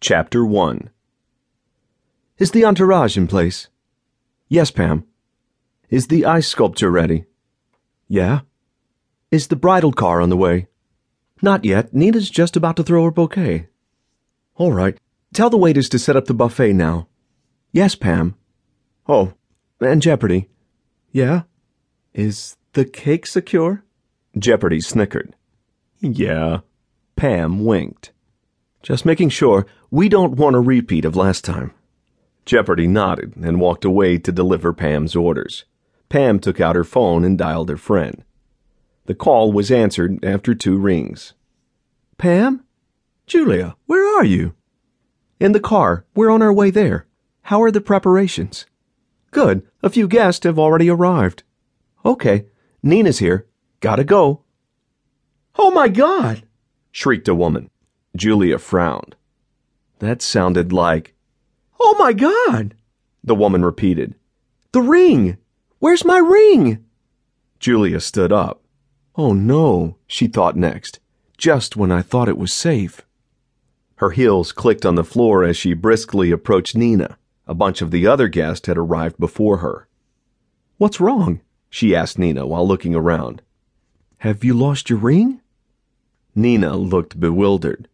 Chapter 1 Is the entourage in place? Yes, Pam. Is the ice sculpture ready? Yeah. Is the bridal car on the way? Not yet. Nina's just about to throw her bouquet. All right. Tell the waiters to set up the buffet now. Yes, Pam. Oh, and Jeopardy. Yeah? Is the cake secure? Jeopardy snickered. Yeah. Pam winked. Just making sure we don't want a repeat of last time. Jeopardy nodded and walked away to deliver Pam's orders. Pam took out her phone and dialed her friend. The call was answered after two rings. Pam? Julia, where are you? In the car. We're on our way there. How are the preparations? Good. A few guests have already arrived. Okay. Nina's here. Gotta go. Oh my God! shrieked a woman. Julia frowned. That sounded like, Oh my God! The woman repeated. The ring! Where's my ring? Julia stood up. Oh no, she thought next, just when I thought it was safe. Her heels clicked on the floor as she briskly approached Nina. A bunch of the other guests had arrived before her. What's wrong? she asked Nina while looking around. Have you lost your ring? Nina looked bewildered.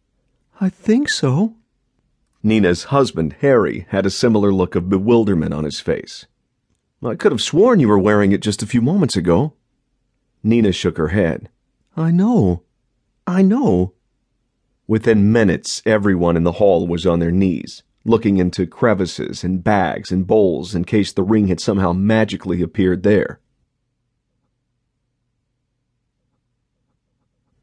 I think so. Nina's husband, Harry, had a similar look of bewilderment on his face. I could have sworn you were wearing it just a few moments ago. Nina shook her head. I know. I know. Within minutes, everyone in the hall was on their knees, looking into crevices and bags and bowls in case the ring had somehow magically appeared there.